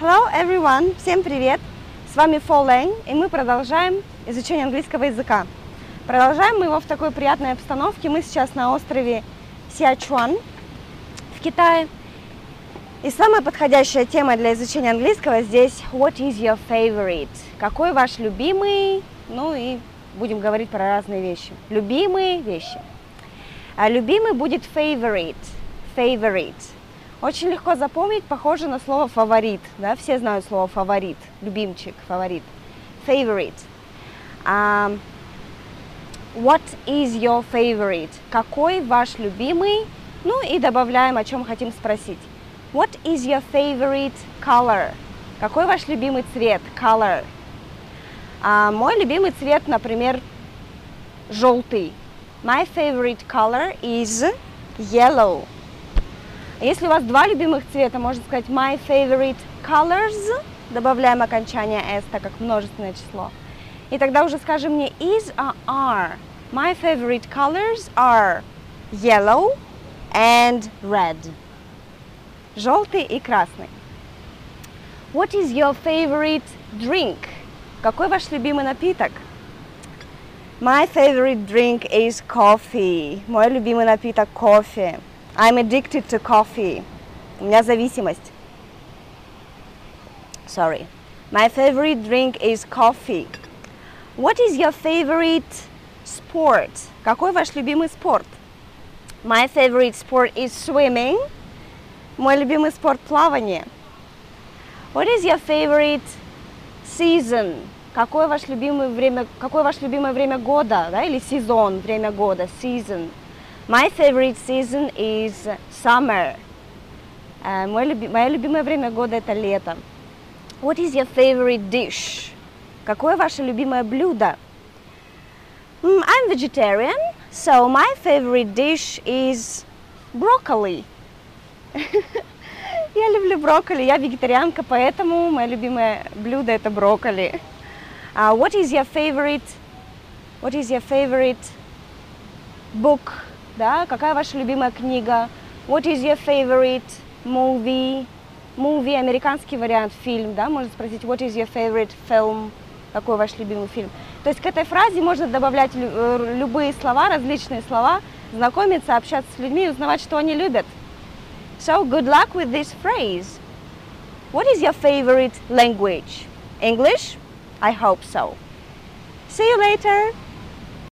Hello everyone! Всем привет! С вами Фо и мы продолжаем изучение английского языка. Продолжаем мы его в такой приятной обстановке. Мы сейчас на острове Сиачуан в Китае. И самая подходящая тема для изучения английского здесь What is your favorite? Какой ваш любимый? Ну и будем говорить про разные вещи. Любимые вещи. А любимый будет favorite. Favorite. Очень легко запомнить, похоже на слово фаворит. Да? Все знают слово фаворит, любимчик, фаворит. Favorite. Um, what is your favorite? Какой ваш любимый? Ну и добавляем, о чем хотим спросить. What is your favorite color? Какой ваш любимый цвет? Color. А мой любимый цвет, например, желтый. My favorite color is yellow. Если у вас два любимых цвета, можно сказать my favorite colors. Добавляем окончание s, так как множественное число. И тогда уже скажем не is, а are. My favorite colors are yellow and red. Желтый и красный. What is your favorite drink? Какой ваш любимый напиток? My favorite drink is coffee. Мой любимый напиток кофе. I'm addicted to coffee. У меня зависимость. Sorry. My favorite drink is coffee. What is your favorite sport? Какой ваш любимый спорт? My favorite sport is swimming. Мой любимый спорт плавание. What is your favorite season? Какое ваше любимое время, какое ваше любимое время года, да, или сезон, время года, season. My favorite season is summer. Uh, мой люби, мое любимое время года это лето. What is your favorite dish? Какое ваше любимое блюдо? Mm, I'm vegetarian, so my favorite dish is broccoli. Я люблю брокколи, я вегетарианка, поэтому мое любимое блюдо это брокколи. Uh, what is your favorite? What is your favorite book? Да, какая ваша любимая книга? What is your favorite movie? Movie, американский вариант, фильм, да, можно спросить, what is your favorite film? Какой ваш любимый фильм? То есть к этой фразе можно добавлять любые слова, различные слова, знакомиться, общаться с людьми узнавать, что они любят. So good luck with this phrase. What is your favorite language? English? I hope so. See you later.